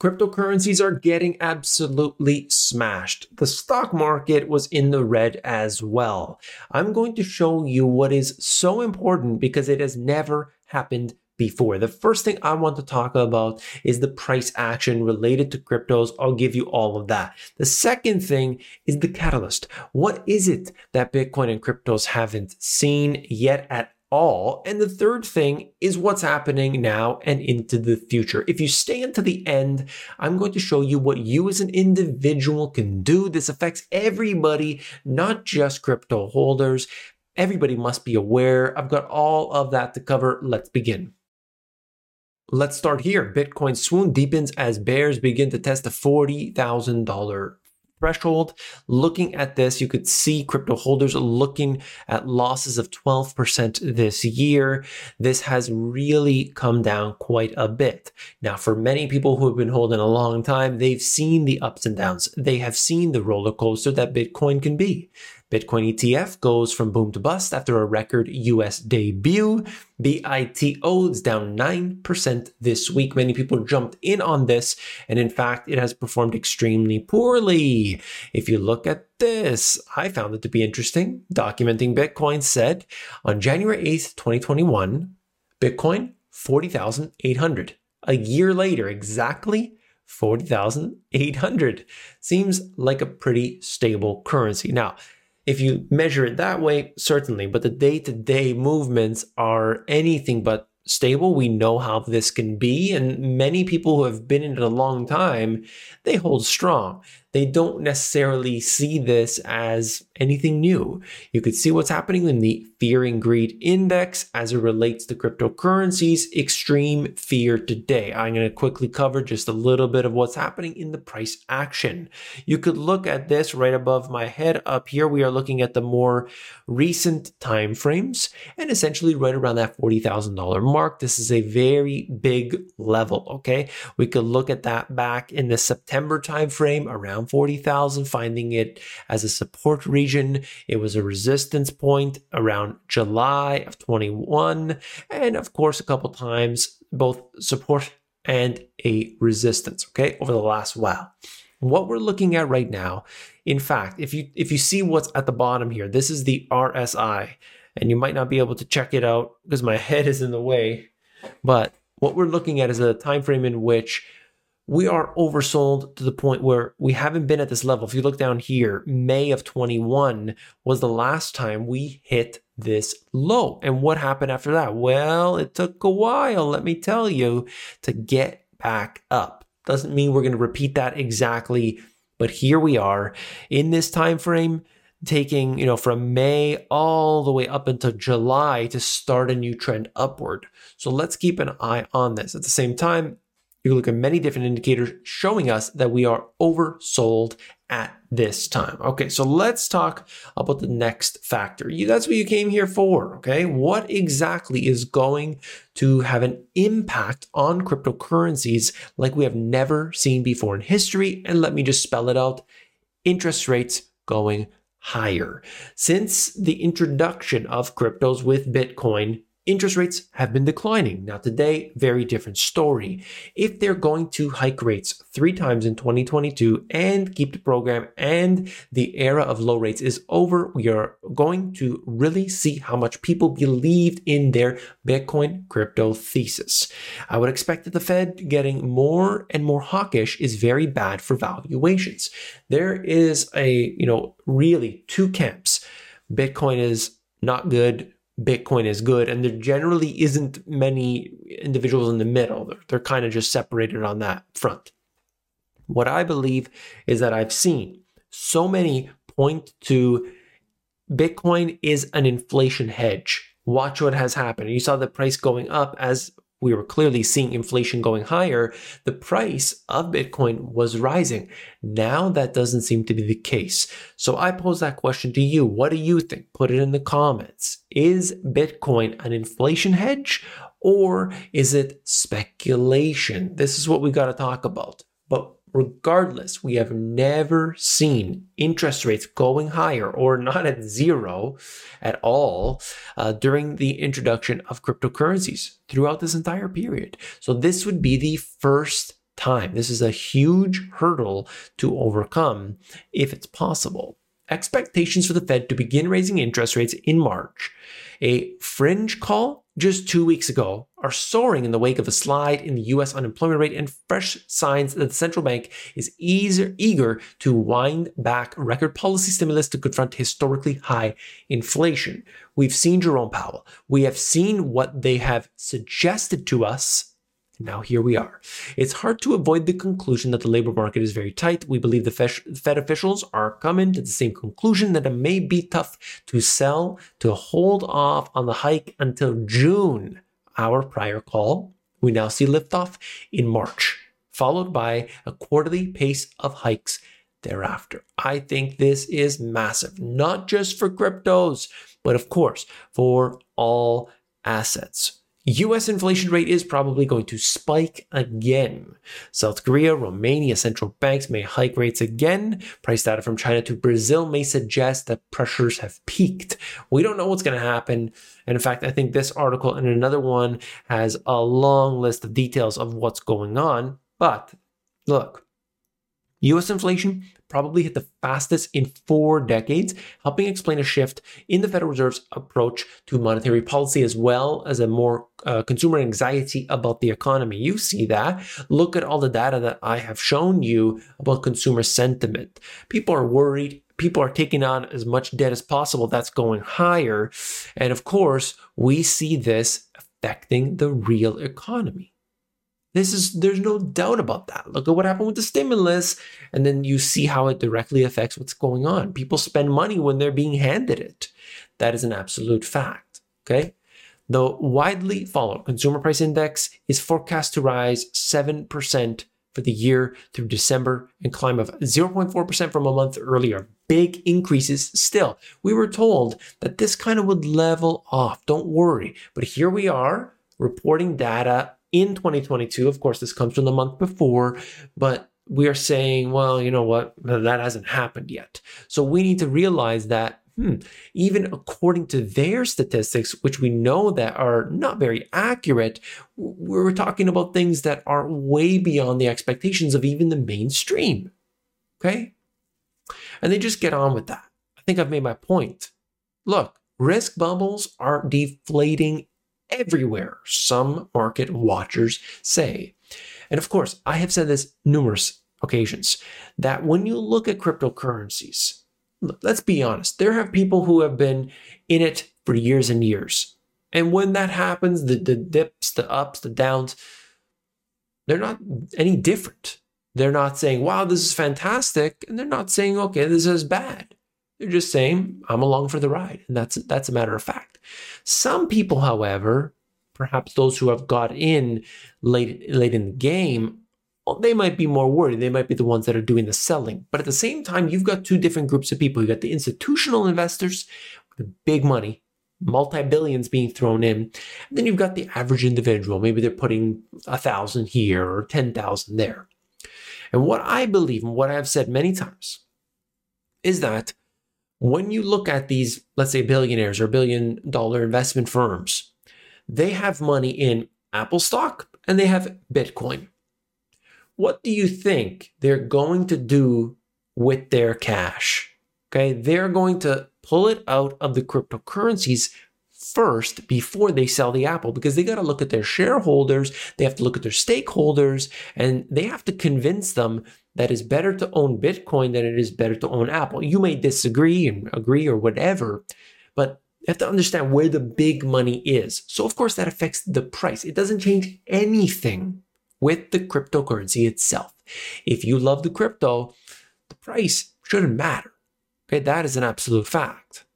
Cryptocurrencies are getting absolutely smashed. The stock market was in the red as well. I'm going to show you what is so important because it has never happened before. The first thing I want to talk about is the price action related to cryptos. I'll give you all of that. The second thing is the catalyst. What is it that Bitcoin and cryptos haven't seen yet at all. And the third thing is what's happening now and into the future. If you stay until the end, I'm going to show you what you as an individual can do. This affects everybody, not just crypto holders. Everybody must be aware. I've got all of that to cover. Let's begin. Let's start here. Bitcoin swoon deepens as bears begin to test the $40,000 threshold. Looking at this, you could see crypto holders looking at losses of 12% this year. This has really come down quite a bit. Now, for many people who have been holding a long time, they've seen the ups and downs. They have seen the roller coaster that Bitcoin can be. Bitcoin ETF goes from boom to bust after a record US debut. BITO is down 9% this week. Many people jumped in on this, and in fact, it has performed extremely poorly. If you look at this, I found it to be interesting. Documenting Bitcoin said on January 8th, 2021, Bitcoin 40,800. A year later, exactly 40,800. Seems like a pretty stable currency. Now, if you measure it that way, certainly, but the day to day movements are anything but stable. We know how this can be. And many people who have been in it a long time, they hold strong they don't necessarily see this as anything new. You could see what's happening in the fear and greed index as it relates to cryptocurrencies, extreme fear today. I'm going to quickly cover just a little bit of what's happening in the price action. You could look at this right above my head up here. We are looking at the more recent time frames and essentially right around that $40,000 mark. This is a very big level, okay? We could look at that back in the September timeframe around around 40,000, finding it as a support region. It was a resistance point around July of 21. And of course, a couple times, both support and a resistance, okay, over the last while. What we're looking at right now, in fact, if you if you see what's at the bottom here, this is the RSI, and you might not be able to check it out because my head is in the way. But what we're looking at is a time frame in which we are oversold to the point where we haven't been at this level. If you look down here, May of 21 was the last time we hit this low. And what happened after that? Well, it took a while, let me tell you, to get back up. Doesn't mean we're going to repeat that exactly, but here we are in this time frame taking, you know, from May all the way up until July to start a new trend upward. So let's keep an eye on this. At the same time, you can look at many different indicators showing us that we are oversold at this time. Okay, so let's talk about the next factor. That's what you came here for. Okay, what exactly is going to have an impact on cryptocurrencies like we have never seen before in history? And let me just spell it out interest rates going higher. Since the introduction of cryptos with Bitcoin interest rates have been declining. Now, today, very different story. If they're going to hike rates three times in 2022 and keep the program and the era of low rates is over, we are going to really see how much people believed in their Bitcoin crypto thesis. I would expect that the Fed getting more and more hawkish is very bad for valuations. There is a, you know, really two camps. Bitcoin is not good Bitcoin is good. And there generally isn't many individuals in the middle. They're, they're kind of just separated on that front. What I believe is that I've seen so many point to Bitcoin is an inflation hedge. Watch what has happened. You saw the price going up as we were clearly seeing inflation going higher, the price of Bitcoin was rising. Now that doesn't seem to be the case. So I pose that question to you. What do you think? Put it in the comments. Is Bitcoin an inflation hedge or is it speculation? This is what we got to talk about. Regardless, we have never seen interest rates going higher or not at zero at all uh, during the introduction of cryptocurrencies throughout this entire period. So, this would be the first time. This is a huge hurdle to overcome if it's possible. Expectations for the Fed to begin raising interest rates in March, a fringe call just two weeks ago, are soaring in the wake of a slide in the US unemployment rate and fresh signs that the central bank is eager, eager to wind back record policy stimulus to confront historically high inflation. We've seen Jerome Powell. We have seen what they have suggested to us now here we are. It's hard to avoid the conclusion that the labor market is very tight. We believe the Fed officials are coming to the same conclusion that it may be tough to sell, to hold off on the hike until June. Our prior call, we now see liftoff in March, followed by a quarterly pace of hikes thereafter. I think this is massive, not just for cryptos, but of course for all assets. US inflation rate is probably going to spike again. South Korea, Romania central banks may hike rates again. Price data from China to Brazil may suggest that pressures have peaked. We don't know what's going to happen. And in fact, I think this article and another one has a long list of details of what's going on. But look, US inflation probably hit the fastest in four decades, helping explain a shift in the Federal Reserve's approach to monetary policy as well as a more uh, consumer anxiety about the economy. You see that. Look at all the data that I have shown you about consumer sentiment. People are worried. People are taking on as much debt as possible. That's going higher. And of course, we see this affecting the real economy. This is there's no doubt about that. Look at what happened with the stimulus, and then you see how it directly affects what's going on. People spend money when they're being handed it. That is an absolute fact. Okay. The widely followed consumer price index is forecast to rise 7% for the year through December and climb of 0.4% from a month earlier. Big increases still. We were told that this kind of would level off. Don't worry. But here we are reporting data in 2022. Of course, this comes from the month before, but we are saying, well, you know what? That hasn't happened yet. So we need to realize that hmm, even according to their statistics, which we know that are not very accurate, we're talking about things that are way beyond the expectations of even the mainstream. Okay? And they just get on with that. I think I've made my point. Look, risk bubbles are deflating everywhere, some market watchers say. And of course, I have said this numerous occasions that when you look at cryptocurrencies, let's be honest, there have people who have been in it for years and years. And when that happens, the, the dips, the ups, the downs, they're not any different. They're not saying, wow, this is fantastic. And they're not saying, okay, this is bad. They're just saying, I'm along for the ride. And that's, that's a matter of fact. Some people, however, perhaps those who have got in late, late in the game, oh, they might be more worried. They might be the ones that are doing the selling. But at the same time, you've got two different groups of people. You've got the institutional investors with big money, multi billions being thrown in. And then you've got the average individual. Maybe they're putting a thousand here or 10,000 there. And what I believe and what I've said many times is that when you look at these, let's say billionaires or billion dollar investment firms, they have money in Apple stock and they have Bitcoin. What do you think they're going to do with their cash? Okay, they're going to pull it out of the cryptocurrencies first before they sell the apple because they got to look at their shareholders, they have to look at their stakeholders, and they have to convince them that it's better to own Bitcoin than it is better to own Apple. You may disagree and agree or whatever, but you have to understand where the big money is. So, of course, that affects the price. It doesn't change anything with the cryptocurrency itself. If you love the crypto, the price shouldn't matter. Okay, that is an absolute fact.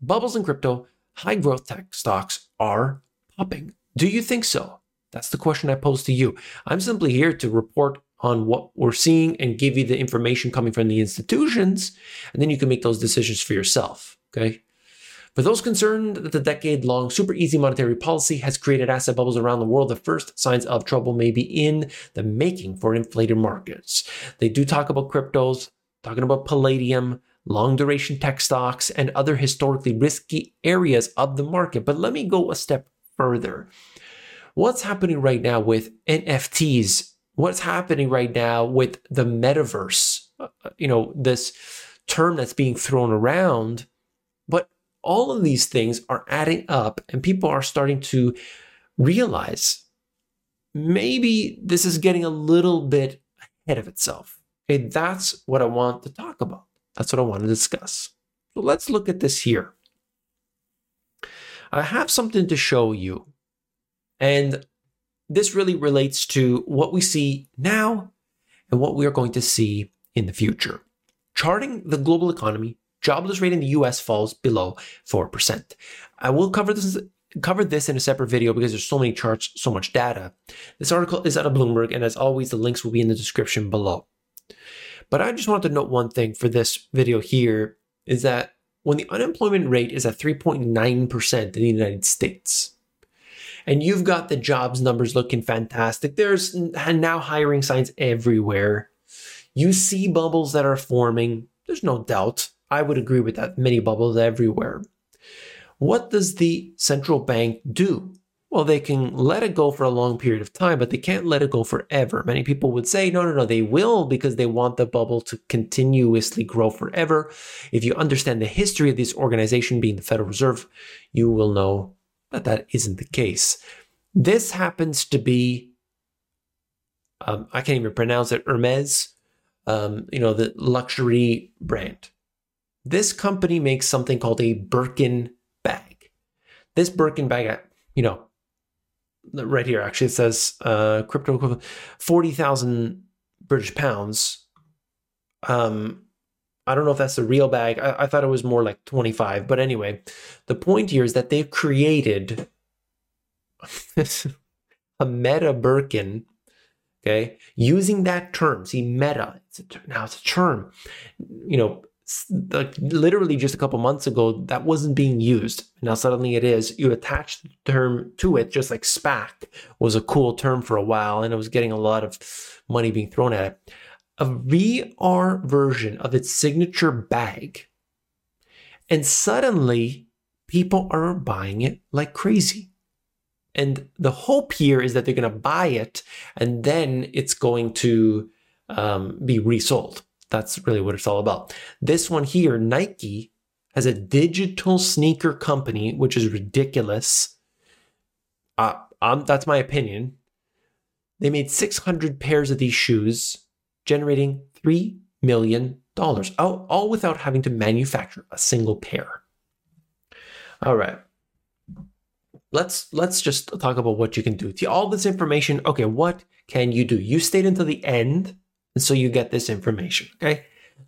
Bubbles in crypto, high growth tech stocks are popping. Do you think so? That's the question I pose to you. I'm simply here to report on what we're seeing and give you the information coming from the institutions, and then you can make those decisions for yourself. Okay. For those concerned that the decade long super easy monetary policy has created asset bubbles around the world, the first signs of trouble may be in the making for inflated markets. They do talk about cryptos, talking about palladium, long duration tech stocks, and other historically risky areas of the market. But let me go a step further. What's happening right now with NFTs what's happening right now with the metaverse, uh, you know, this term that's being thrown around. But all of these things are adding up, and people are starting to realize maybe this is getting a little bit ahead of itself. Okay, that's what I want to talk about. That's what I want to discuss. So let's look at this here. I have something to show you. And this really relates to what we see now and what we are going to see in the future. Charting the global economy, jobless rate in the US falls below 4%. I will cover this cover this in a separate video because there's so many charts, so much data. This article is out of Bloomberg, and as always, the links will be in the description below. But I just wanted to note one thing for this video here is that when the unemployment rate is at 3.9% in the United States, and you've got the jobs numbers looking fantastic. There's now hiring signs everywhere. You see bubbles that are forming. There's no doubt. I would agree with that. Many bubbles everywhere. What does the central bank do? Well, they can let it go for a long period of time, but they can't let it go forever. Many people would say, no, no, no, they will because they want the bubble to continuously grow forever. If you understand the history of this organization being the Federal Reserve, you will know that that isn't the case. This happens to be, um, I can't even pronounce it, Hermes, um, you know, the luxury brand. This company makes something called a Birkin bag. This Birkin bag, you know, right here actually it says uh, crypto equivalent 40,000 British pounds. Um, I don't know if that's the real bag. I, I, thought it was more like 25. But anyway, the point here is that they've created a meta Birkin, okay, using that term. See, meta, it's a, now it's a term. You know, like literally just a couple months ago, that wasn't being used. Now suddenly it is. You attach the term to it, just like SPAC was a cool term for a while, and it was getting a lot of money being thrown at it a VR version of its signature bag. And suddenly, people are buying it like crazy. And the hope here is that they're going to buy it and then it's going to um, be resold. That's really what it's all about. This one here, Nike, has a digital sneaker company, which is ridiculous. Uh, um, that's my opinion. They made 600 pairs of these shoes generating $3 million, all, all without having to manufacture a single pair. All right. Let's let's just talk about what you can do. All this information. Okay, what can you do? You stayed until the end, and so you get this information. Okay.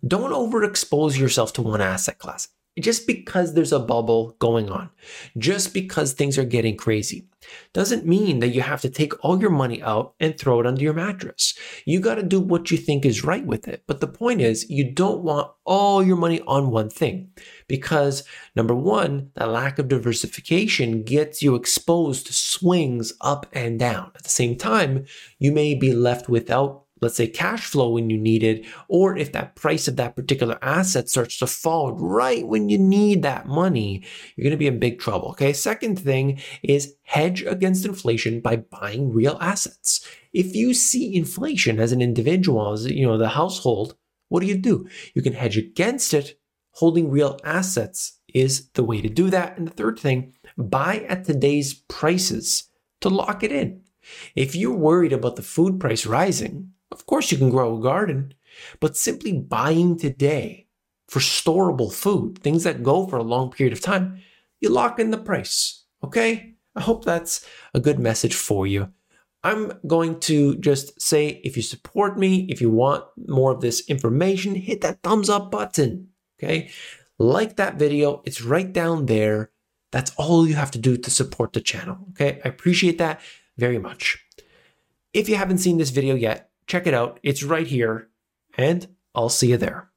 Don't overexpose yourself to one asset class just because there's a bubble going on, just because things are getting crazy, doesn't mean that you have to take all your money out and throw it under your mattress. You got to do what you think is right with it. But the point is, you don't want all your money on one thing because number one, that lack of diversification gets you exposed to swings up and down. At the same time, you may be left without let's say cash flow when you need it, or if that price of that particular asset starts to fall right when you need that money, you're going to be in big trouble. Okay. Second thing is hedge against inflation by buying real assets. If you see inflation as an individual, as you know, the household, what do you do? You can hedge against it. Holding real assets is the way to do that. And the third thing, buy at today's prices to lock it in. If you're worried about the food price rising, of course, you can grow a garden, but simply buying today for storable food, things that go for a long period of time, you lock in the price. Okay? I hope that's a good message for you. I'm going to just say if you support me, if you want more of this information, hit that thumbs up button. Okay? Like that video, it's right down there. That's all you have to do to support the channel. Okay? I appreciate that very much. If you haven't seen this video yet, Check it out. It's right here, and I'll see you there.